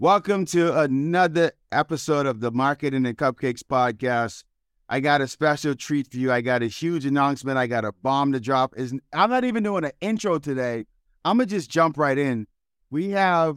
Welcome to another episode of the Marketing and Cupcakes podcast. I got a special treat for you. I got a huge announcement. I got a bomb to drop. Is I'm not even doing an intro today. I'm gonna just jump right in. We have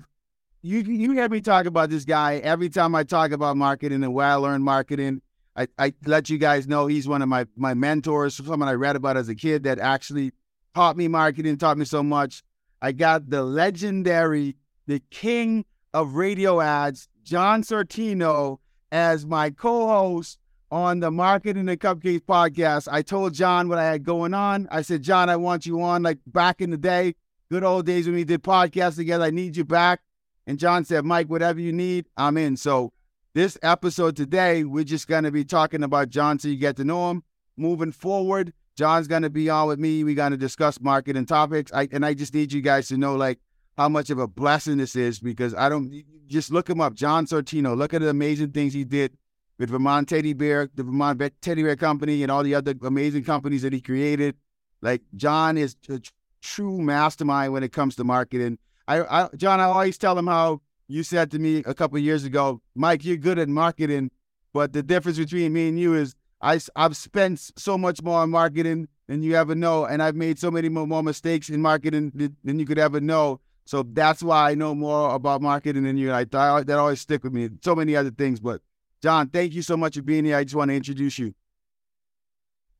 you. You hear me talk about this guy every time I talk about marketing and where I learned marketing. I, I let you guys know he's one of my my mentors, someone I read about as a kid that actually taught me marketing, taught me so much. I got the legendary, the king of radio ads, John Sortino, as my co-host on the Marketing and Cupcakes podcast. I told John what I had going on. I said, John, I want you on like back in the day, good old days when we did podcasts together. I need you back. And John said, Mike, whatever you need, I'm in. So this episode today, we're just going to be talking about John so you get to know him. Moving forward, John's going to be on with me. We're going to discuss marketing topics. I, and I just need you guys to know, like, how much of a blessing this is because I don't just look him up, John Sortino. Look at the amazing things he did with Vermont Teddy Bear, the Vermont Teddy Bear Company, and all the other amazing companies that he created. Like John is a true mastermind when it comes to marketing. I, I John, I always tell him how you said to me a couple years ago, Mike, you're good at marketing, but the difference between me and you is I, I've spent so much more on marketing than you ever know, and I've made so many more, more mistakes in marketing than you could ever know. So that's why I know more about marketing than you. I that always stick with me. So many other things, but John, thank you so much for being here. I just want to introduce you.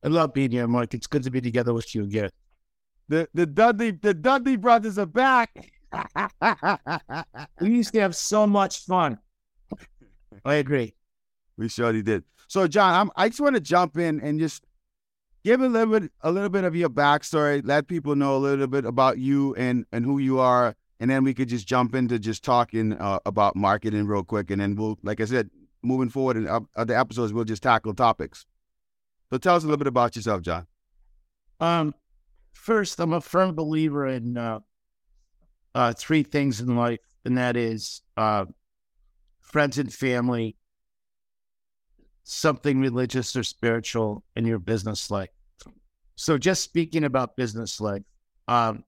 I love being here, Mike. It's good to be together with you again. The the Dudley the Dudley brothers are back. we used to have so much fun. I agree. We surely did. So, John, I'm, I just want to jump in and just give a little bit a little bit of your backstory. Let people know a little bit about you and and who you are, and then we could just jump into just talking uh, about marketing real quick, and then we'll, like I said, moving forward in other episodes, we'll just tackle topics. So, tell us a little bit about yourself, John. Um, first, I'm a firm believer in uh, uh, three things in life, and that is uh, friends and family, something religious or spiritual in your business life. So, just speaking about business life, um,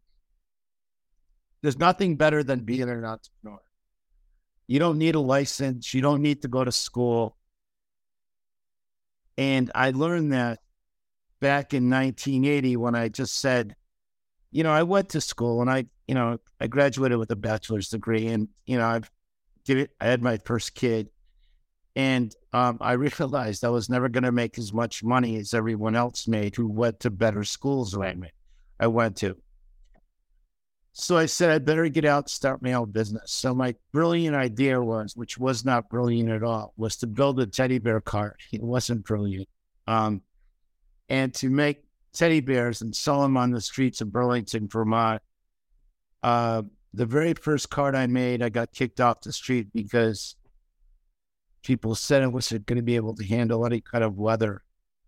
there's nothing better than being an entrepreneur. You don't need a license, you don't need to go to school. And I learned that back in 1980 when I just said, you know, I went to school and I, you know, I graduated with a bachelor's degree and, you know, I've did it. I had my first kid and um, I realized I was never going to make as much money as everyone else made who went to better schools than I, I went to. So I said, I better get out, and start my own business. So my brilliant idea was, which was not brilliant at all, was to build a teddy bear cart. It wasn't brilliant. Um, and to make teddy bears and sell them on the streets of Burlington, Vermont. Uh, the very first cart I made, I got kicked off the street because people said it wasn't going to be able to handle any kind of weather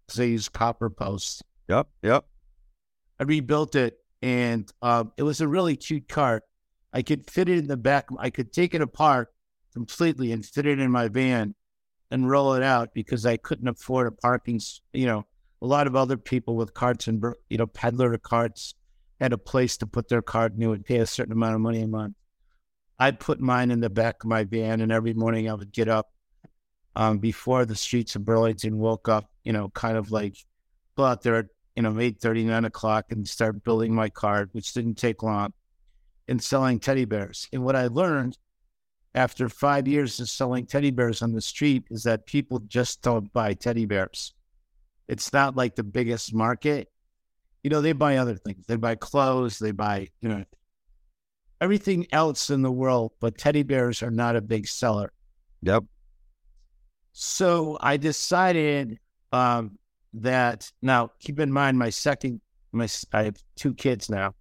because they used copper posts. Yep, yep. I rebuilt it, and um, it was a really cute cart. I could fit it in the back. I could take it apart completely and fit it in my van and roll it out because I couldn't afford a parking. You know, a lot of other people with carts and you know peddler carts had a place to put their cart and they would pay a certain amount of money a month. I'd put mine in the back of my van, and every morning I would get up um, before the streets of Burlington woke up, you know, kind of like go out there at, you know, 8 9 o'clock and start building my cart, which didn't take long, and selling teddy bears. And what I learned after five years of selling teddy bears on the street is that people just don't buy teddy bears. It's not like the biggest market. You know, they buy other things. They buy clothes, they buy, you know, everything else in the world, but teddy bears are not a big seller. Yep. So I decided um, that now keep in mind my second my I have two kids now,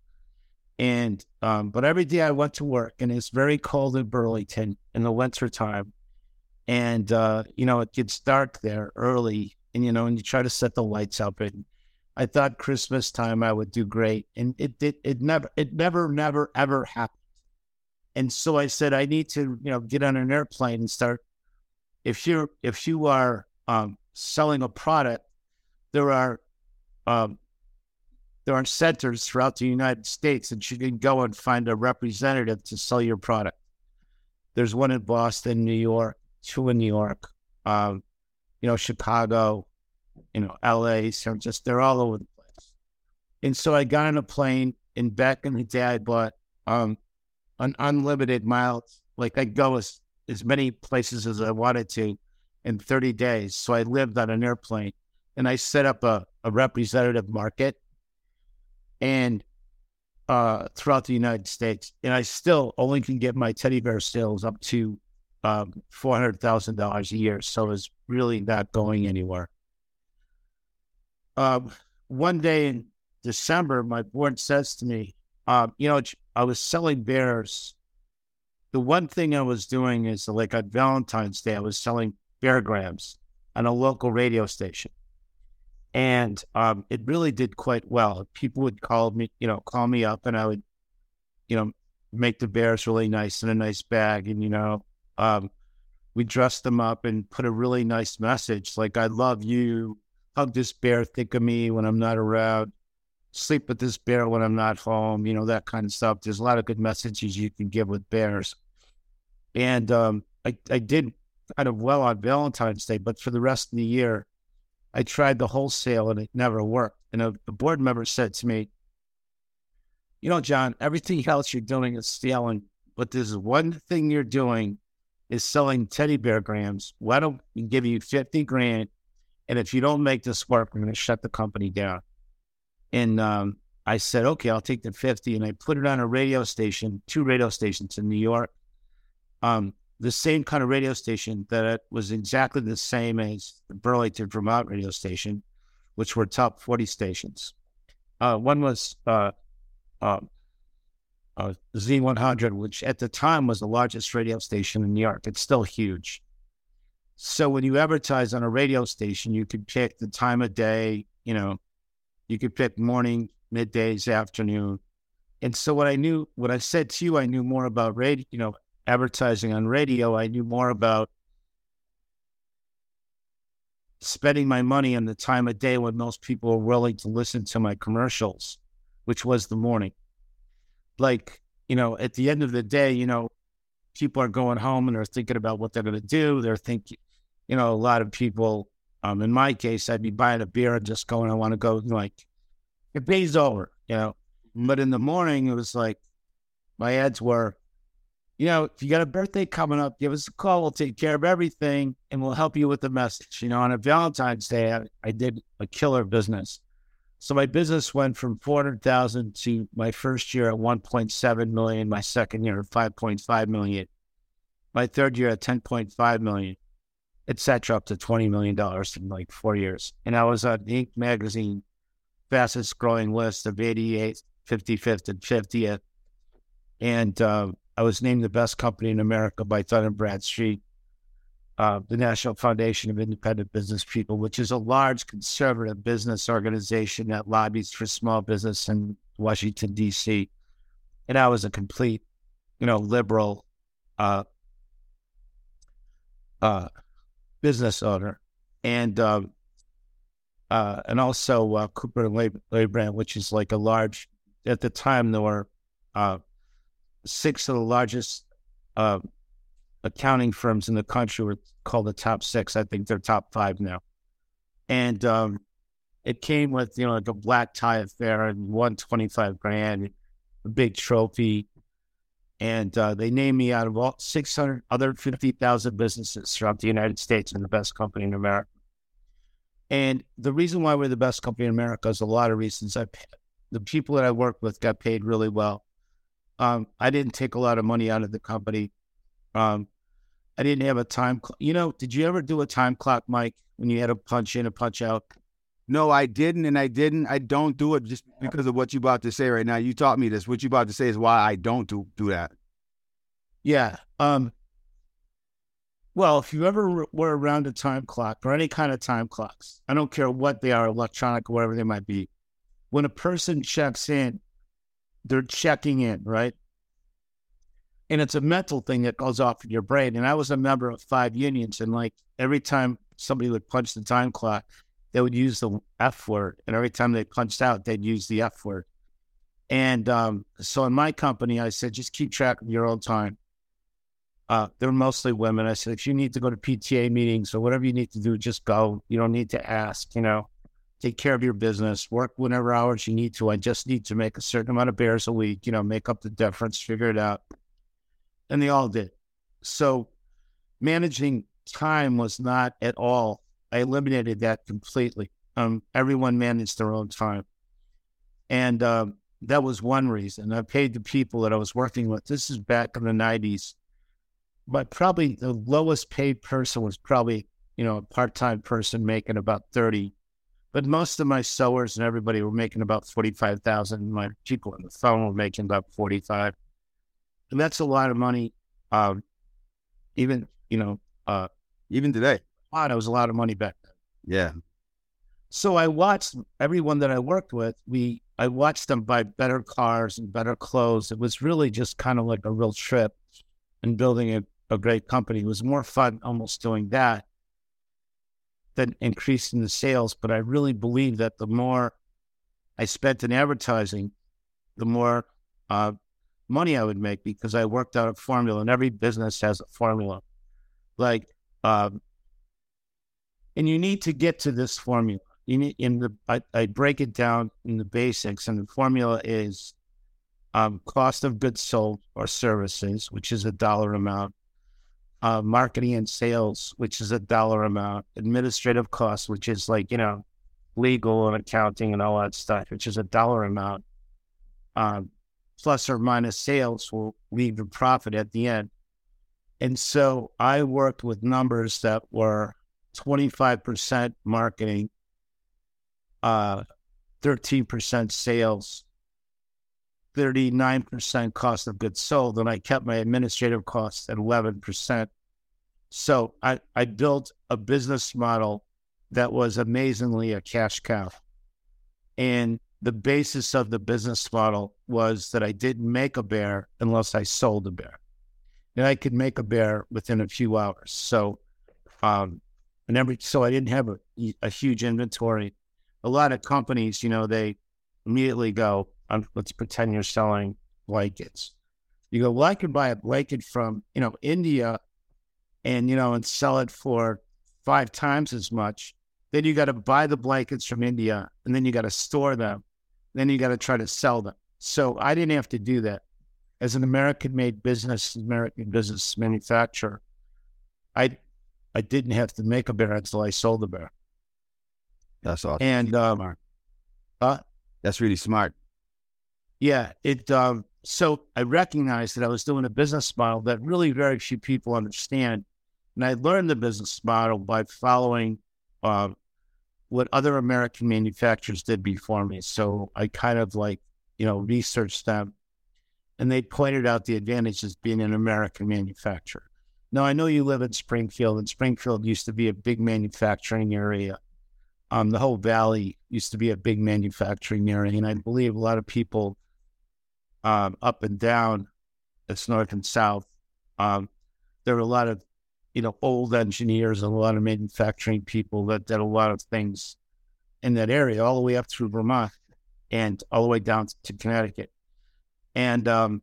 and um, but every day I went to work and it's very cold in Burlington in the winter time, and uh, you know it gets dark there early, and you know and you try to set the lights up and. I thought Christmas time I would do great, and it did. It, it never, it never, never, ever happened. And so I said, I need to, you know, get on an airplane and start if you're if you are um, selling a product, there are um, there are centers throughout the United States that you can go and find a representative to sell your product. There's one in Boston, New York, two in New York, um, you know, Chicago, you know, LA. So just they're all over the place. And so I got on a plane, and back in the day, I bought um, an unlimited miles. Like I go as as many places as I wanted to in 30 days. So I lived on an airplane, and I set up a, a representative market, and uh, throughout the United States, and I still only can get my teddy bear sales up to um, four hundred thousand dollars a year. So it's really not going anywhere. Um, one day in December, my board says to me, um, "You know, I was selling bears. The one thing I was doing is like on Valentine's Day, I was selling bear grams on a local radio station." and um, it really did quite well. People would call me, you know, call me up, and I would, you know, make the bears really nice in a nice bag, and you know, um, we dress them up and put a really nice message like "I love you," hug this bear, think of me when I'm not around, sleep with this bear when I'm not home, you know, that kind of stuff. There's a lot of good messages you can give with bears, and um, I I did kind of well on Valentine's Day, but for the rest of the year I tried the wholesale and it never worked. And a, a board member said to me, You know, John, everything else you're doing is stealing, but there's one thing you're doing is selling teddy bear grams. Why don't we give you 50 grand? And if you don't make this work, we're going to shut the company down. And um, I said, okay, I'll take the 50. And I put it on a radio station, two radio stations in New York. Um, the same kind of radio station that was exactly the same as the Burlington, Vermont radio station, which were top 40 stations. Uh, one was uh, uh, uh Z100, which at the time was the largest radio station in New York. It's still huge. So when you advertise on a radio station, you could pick the time of day, you know, you could pick morning, middays, afternoon. And so what I knew, what I said to you, I knew more about radio, you know, advertising on radio, I knew more about spending my money on the time of day when most people were willing to listen to my commercials, which was the morning. Like, you know, at the end of the day, you know, people are going home and they're thinking about what they're going to do. They're thinking, you know, a lot of people, um, in my case, I'd be buying a beer and just going, I want to go, like, it pays over, you know. But in the morning, it was like, my ads were, you know, if you got a birthday coming up, give us a call. We'll take care of everything and we'll help you with the message. You know, on a Valentine's Day, I, I did a killer business. So my business went from 400,000 to my first year at 1.7 million, my second year at 5.5 million, my third year at 10.5 million, etc., up to $20 million in like four years. And I was on Inc. magazine fastest growing list of 88, 55th, and 50th. And, um, I was named the best company in America by Dun and Bradstreet, uh, the National Foundation of Independent Business People, which is a large conservative business organization that lobbies for small business in Washington D.C. And I was a complete, you know, liberal uh, uh, business owner, and um, uh, and also uh, Cooper and Lybrand, which is like a large. At the time, there were uh, six of the largest uh, accounting firms in the country were called the top six. I think they're top five now. And um, it came with, you know, like a black tie affair and 125 grand, a big trophy. And uh, they named me out of all 600 other 50,000 businesses throughout the United States and the best company in America. And the reason why we're the best company in America is a lot of reasons. I, the people that I work with got paid really well. Um, I didn't take a lot of money out of the company. Um, I didn't have a time. Cl- you know, did you ever do a time clock, Mike, when you had a punch in a punch out? No, I didn't, and I didn't. I don't do it just because of what you about to say right now. You taught me this. What you about to say is why I don't do do that. Yeah. Um. Well, if you ever were around a time clock or any kind of time clocks, I don't care what they are, electronic or whatever they might be. When a person checks in, they're checking in, right? And it's a mental thing that goes off in your brain. And I was a member of five unions, and like every time somebody would punch the time clock, they would use the F word. And every time they punched out, they'd use the F word. And um, so in my company, I said, just keep track of your own time. Uh, they're mostly women. I said, if you need to go to PTA meetings or whatever you need to do, just go. You don't need to ask, you know, take care of your business, work whatever hours you need to. I just need to make a certain amount of bears a week, you know, make up the difference, figure it out. And they all did. So managing time was not at all, I eliminated that completely. Um, everyone managed their own time. And um, that was one reason. I paid the people that I was working with. This is back in the 90s but probably the lowest paid person was probably you know a part-time person making about 30 but most of my sewers and everybody were making about 45,000 my people on the phone were making about 45 and that's a lot of money um, even you know uh, even today. wow that was a lot of money back then. Yeah. So i watched everyone that i worked with we i watched them buy better cars and better clothes. It was really just kind of like a real trip and building a a great company. It was more fun almost doing that than increasing the sales. But I really believe that the more I spent in advertising, the more uh, money I would make because I worked out a formula, and every business has a formula. Like, um, and you need to get to this formula. You need in the I, I break it down in the basics, and the formula is um, cost of goods sold or services, which is a dollar amount, uh, marketing and sales, which is a dollar amount, administrative costs, which is like, you know, legal and accounting and all that stuff, which is a dollar amount, um, plus or minus sales will leave a profit at the end. And so I worked with numbers that were 25% marketing, uh, 13% sales, 39% cost of goods sold, and I kept my administrative costs at 11%. So I, I built a business model that was amazingly a cash cow. And the basis of the business model was that I didn't make a bear unless I sold a bear. And I could make a bear within a few hours. So, um, and every, so I didn't have a, a huge inventory. A lot of companies, you know, they immediately go, um, let's pretend you're selling blankets. You go, well, I could buy a blanket from, you know, India and, you know, and sell it for five times as much. Then you got to buy the blankets from India and then you got to store them. Then you got to try to sell them. So I didn't have to do that. As an American made business, American business manufacturer, I I didn't have to make a bear until I sold the bear. That's awesome. And um, uh, that's really smart. Yeah, it. Um, so I recognized that I was doing a business model that really very few people understand, and I learned the business model by following uh, what other American manufacturers did before me. So I kind of like you know researched them, and they pointed out the advantages being an American manufacturer. Now I know you live in Springfield, and Springfield used to be a big manufacturing area. Um, the whole valley used to be a big manufacturing area, and I believe a lot of people um, up and down, it's north and south. Um, there were a lot of, you know, old engineers and a lot of manufacturing people that did a lot of things in that area, all the way up through Vermont and all the way down to Connecticut. And um,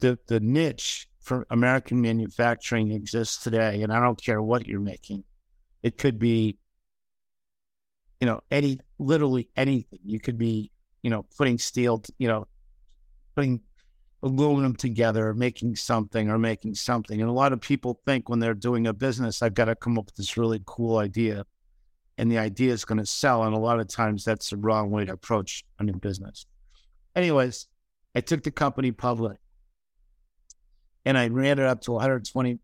the the niche for American manufacturing exists today, and I don't care what you're making. It could be, you know, any literally anything. You could be, you know, putting steel, you know, putting aluminum together, making something or making something. And a lot of people think when they're doing a business, I've got to come up with this really cool idea. And the idea is going to sell. And a lot of times that's the wrong way to approach a new business. Anyways, I took the company public and I ran it up to 120,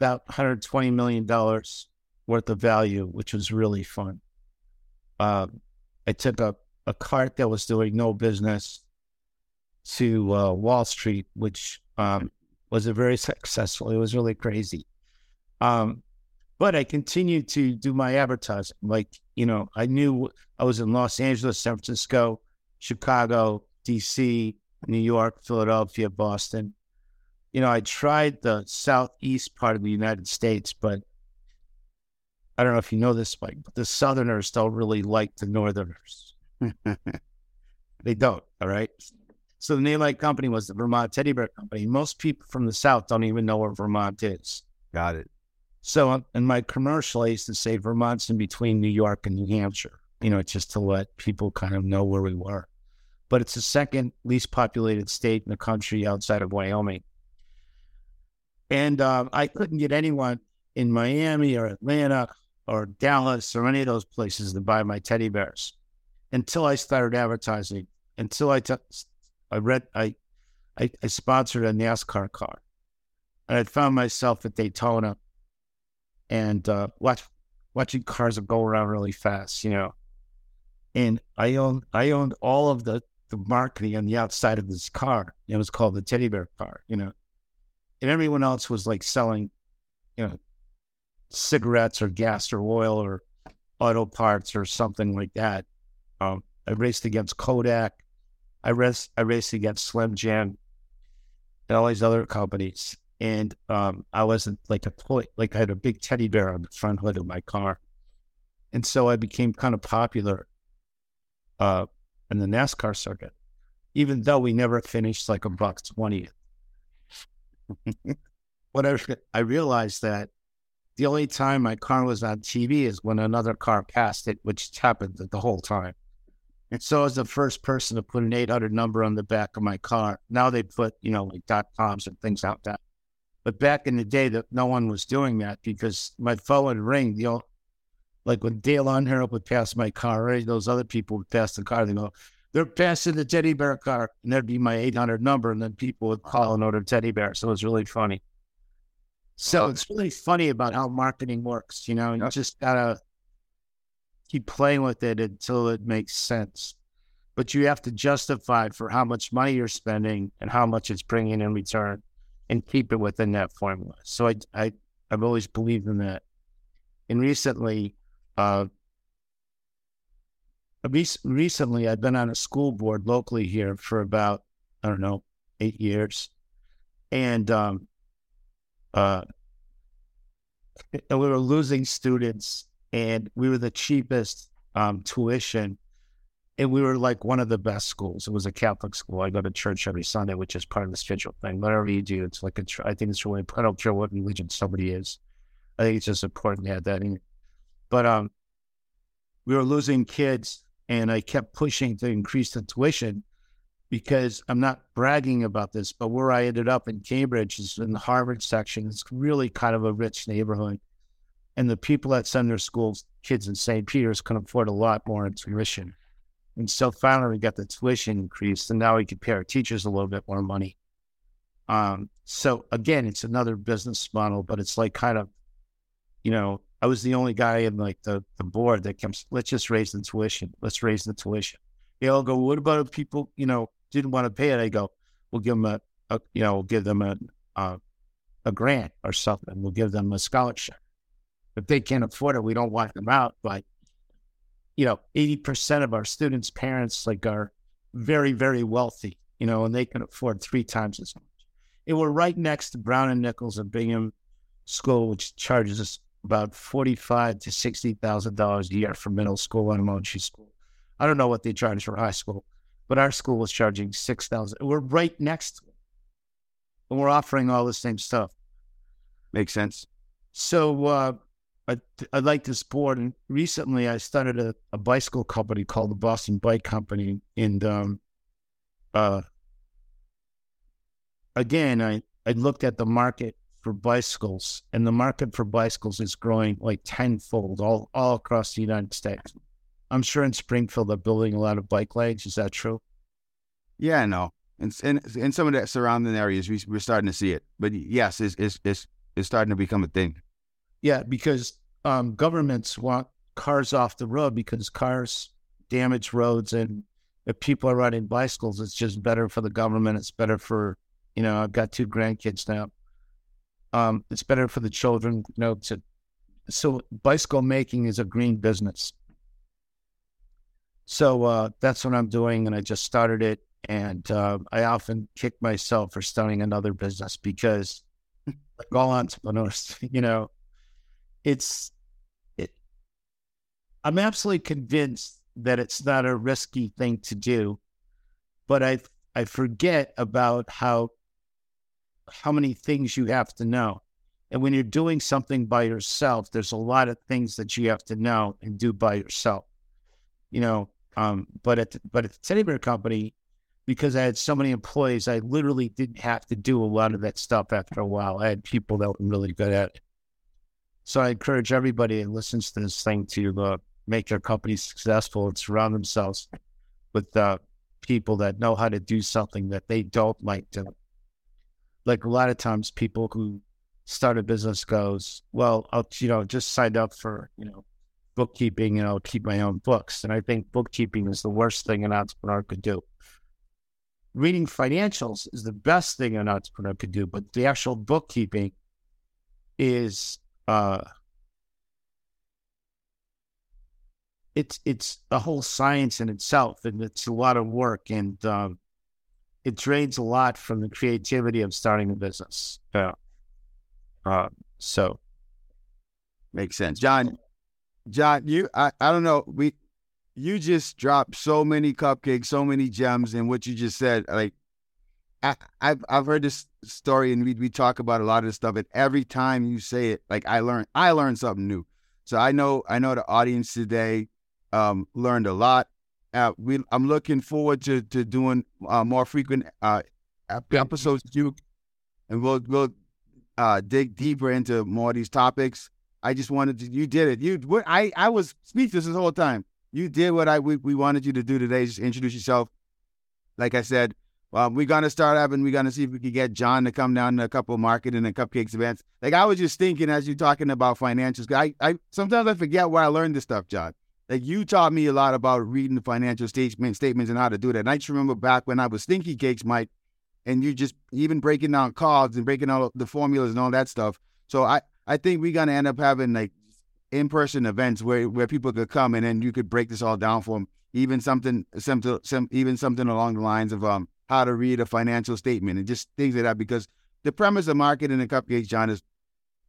about 120 million dollars worth of value, which was really fun. Uh, I took a, a cart that was doing no business to uh, Wall Street, which um, was a very successful. It was really crazy. Um, but I continued to do my advertising. Like, you know, I knew I was in Los Angeles, San Francisco, Chicago, DC, New York, Philadelphia, Boston. You know, I tried the southeast part of the United States, but I don't know if you know this, Mike, but the Southerners don't really like the Northerners. they don't. All right. So the name of my company was the Vermont Teddy Bear Company. Most people from the South don't even know where Vermont is. Got it. So um, in my commercial, I used to say Vermont's in between New York and New Hampshire, you know, just to let people kind of know where we were. But it's the second least populated state in the country outside of Wyoming. And um, I couldn't get anyone in Miami or Atlanta or Dallas or any of those places to buy my teddy bears until I started advertising. Until I took, I read, I, I, I sponsored a NASCAR car, and I found myself at Daytona, and uh, watch, watching cars go around really fast, you know. And I owned, I owned all of the the marketing on the outside of this car. It was called the teddy bear car, you know. And everyone else was like selling, you know, cigarettes or gas or oil or auto parts or something like that. Um, I raced against Kodak. I raced I raced against Slim Jim and all these other companies. And um, I wasn't like a toy, like I had a big teddy bear on the front hood of my car. And so I became kind of popular uh, in the NASCAR circuit, even though we never finished like a buck 20th. Whatever. I realized that the only time my car was on TV is when another car passed it, which happened the whole time. And so I was the first person to put an 800 number on the back of my car. Now they put, you know, like dot coms and things out that. But back in the day, that no one was doing that because my phone would ring. You know, like when Dale Earnhardt would pass my car, right? Those other people would pass the car. They go, they're passing the teddy bear car, and there'd be my 800 number, and then people would call and order teddy bear. So it was really funny. So it's really funny about how marketing works. You know, you just gotta keep playing with it until it makes sense. But you have to justify for how much money you're spending and how much it's bringing in return, and keep it within that formula. So I, I, I've always believed in that. And recently, uh, recently, I've been on a school board locally here for about I don't know eight years, and um, uh, and we were losing students, and we were the cheapest um, tuition, and we were like one of the best schools. It was a Catholic school. I go to church every Sunday, which is part of the spiritual thing. Whatever you do, it's like. I think it's really. I don't care what religion somebody is. I think it's just important to have that in. But um, we were losing kids, and I kept pushing to increase the tuition because I'm not bragging about this, but where I ended up in Cambridge is in the Harvard section. It's really kind of a rich neighborhood. And the people that send their schools kids in St. Peter's can afford a lot more in tuition. And so finally we got the tuition increased and now we can pay our teachers a little bit more money. Um, so again, it's another business model, but it's like kind of, you know, I was the only guy in like the, the board that comes, let's just raise the tuition. Let's raise the tuition. They all go, what about if people, you know, didn't want to pay it? I go, we'll give them a, a you know, we'll give them a, a, a grant or something. We'll give them a scholarship. If they can't afford it, we don't want them out. But, you know, 80% of our students' parents like are very, very wealthy, you know, and they can afford three times as much. And we're right next to Browne and Nichols and Bingham School, which charges us about forty-five to sixty thousand dollars a year for middle school and elementary school. I don't know what they charge for high school, but our school was charging six thousand. We're right next to it, and we're offering all the same stuff. Makes sense. So uh, I I like this board, and recently I started a, a bicycle company called the Boston Bike Company, and um, uh, again I I looked at the market for bicycles, and the market for bicycles is growing like tenfold all, all across the United States. I'm sure in Springfield they're building a lot of bike lanes. Is that true? Yeah, no. In, in, in some of the surrounding areas, we, we're starting to see it. But yes, it's, it's, it's, it's starting to become a thing. Yeah, because um, governments want cars off the road because cars damage roads. And if people are riding bicycles, it's just better for the government. It's better for, you know, I've got two grandkids now um, it's better for the children, you know. To so bicycle making is a green business. So uh, that's what I'm doing, and I just started it. And uh, I often kick myself for starting another business because, like all entrepreneurs, you know, it's it. I'm absolutely convinced that it's not a risky thing to do, but I I forget about how how many things you have to know. And when you're doing something by yourself, there's a lot of things that you have to know and do by yourself. You know, um, but at the, but at the teddy bear company, because I had so many employees, I literally didn't have to do a lot of that stuff after a while. I had people that were really good at it. So I encourage everybody that listens to this thing to uh, make their company successful and surround themselves with uh, people that know how to do something that they don't like doing. Like a lot of times, people who start a business goes, "Well, I'll you know just sign up for you know bookkeeping and I'll keep my own books." And I think bookkeeping is the worst thing an entrepreneur could do. Reading financials is the best thing an entrepreneur could do, but the actual bookkeeping is uh, it's it's a whole science in itself, and it's a lot of work, and um, it drains a lot from the creativity of starting a business. Yeah. Uh, so makes sense, John. John, you I, I don't know we you just dropped so many cupcakes, so many gems, and what you just said. Like I, have I've heard this story, and we we talk about a lot of this stuff. And every time you say it, like I learn I learned something new. So I know I know the audience today um, learned a lot. Uh, we, I'm looking forward to to doing uh, more frequent uh, episodes with you, and we'll we'll uh, dig deeper into more of these topics. I just wanted to. You did it. You. What, I I was speechless this whole time. You did what I we, we wanted you to do today. Just introduce yourself. Like I said, um, we're gonna start up and We're gonna see if we can get John to come down to a couple marketing and cupcakes events. Like I was just thinking as you're talking about financials. I I sometimes I forget where I learned this stuff, John. Like you taught me a lot about reading the financial statement statements and how to do that. And I just remember back when I was Stinky Cakes, Mike, and you just even breaking down cards and breaking down the formulas and all that stuff. So I, I think we're gonna end up having like in-person events where, where people could come and then you could break this all down for them. Even something, some, some even something along the lines of um how to read a financial statement and just things like that. Because the premise of marketing and cupcakes, John, is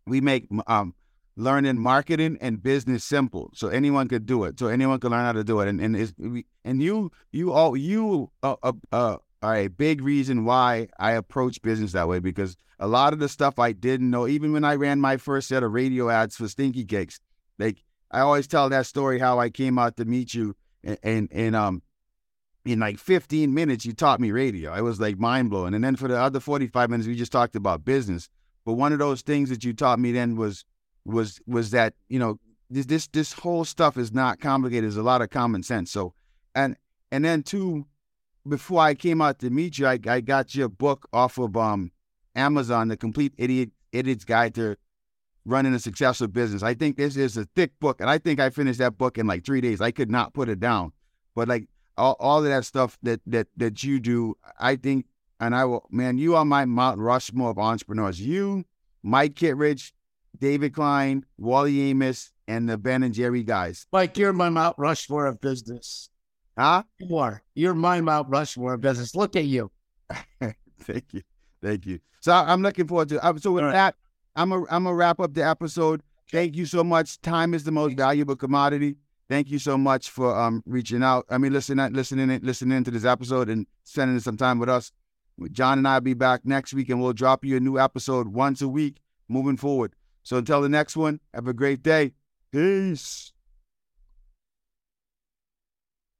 we make um learning marketing and business simple, so anyone could do it. So anyone could learn how to do it. And and and you you all you uh, uh, uh, are a big reason why I approach business that way because a lot of the stuff I didn't know, even when I ran my first set of radio ads for Stinky Cakes, like I always tell that story how I came out to meet you and and, and um in like 15 minutes you taught me radio. It was like mind blowing. And then for the other 45 minutes we just talked about business. But one of those things that you taught me then was was was that you know this this this whole stuff is not complicated. There's a lot of common sense. So and and then two, before I came out to meet you, I, I got your book off of um Amazon, The Complete Idiot Idiot's Guide to Running a Successful Business. I think this is a thick book, and I think I finished that book in like three days. I could not put it down. But like all, all of that stuff that that that you do, I think, and I will, man, you are my Mount Rushmore of entrepreneurs. You, Mike Kittredge, David Klein, Wally Amos, and the Ben and Jerry guys. Mike, you're my Mount Rushmore of business. Huh? You are. You're my Mount Rushmore of business. Look at you. Thank you. Thank you. So I'm looking forward to. Uh, so with right. that, I'm a I'm gonna wrap up the episode. Thank you so much. Time is the most valuable commodity. Thank you so much for um reaching out. I mean, listening, listening, listening to this episode and spending some time with us. John and I will be back next week, and we'll drop you a new episode once a week moving forward. So until the next one, have a great day. Peace.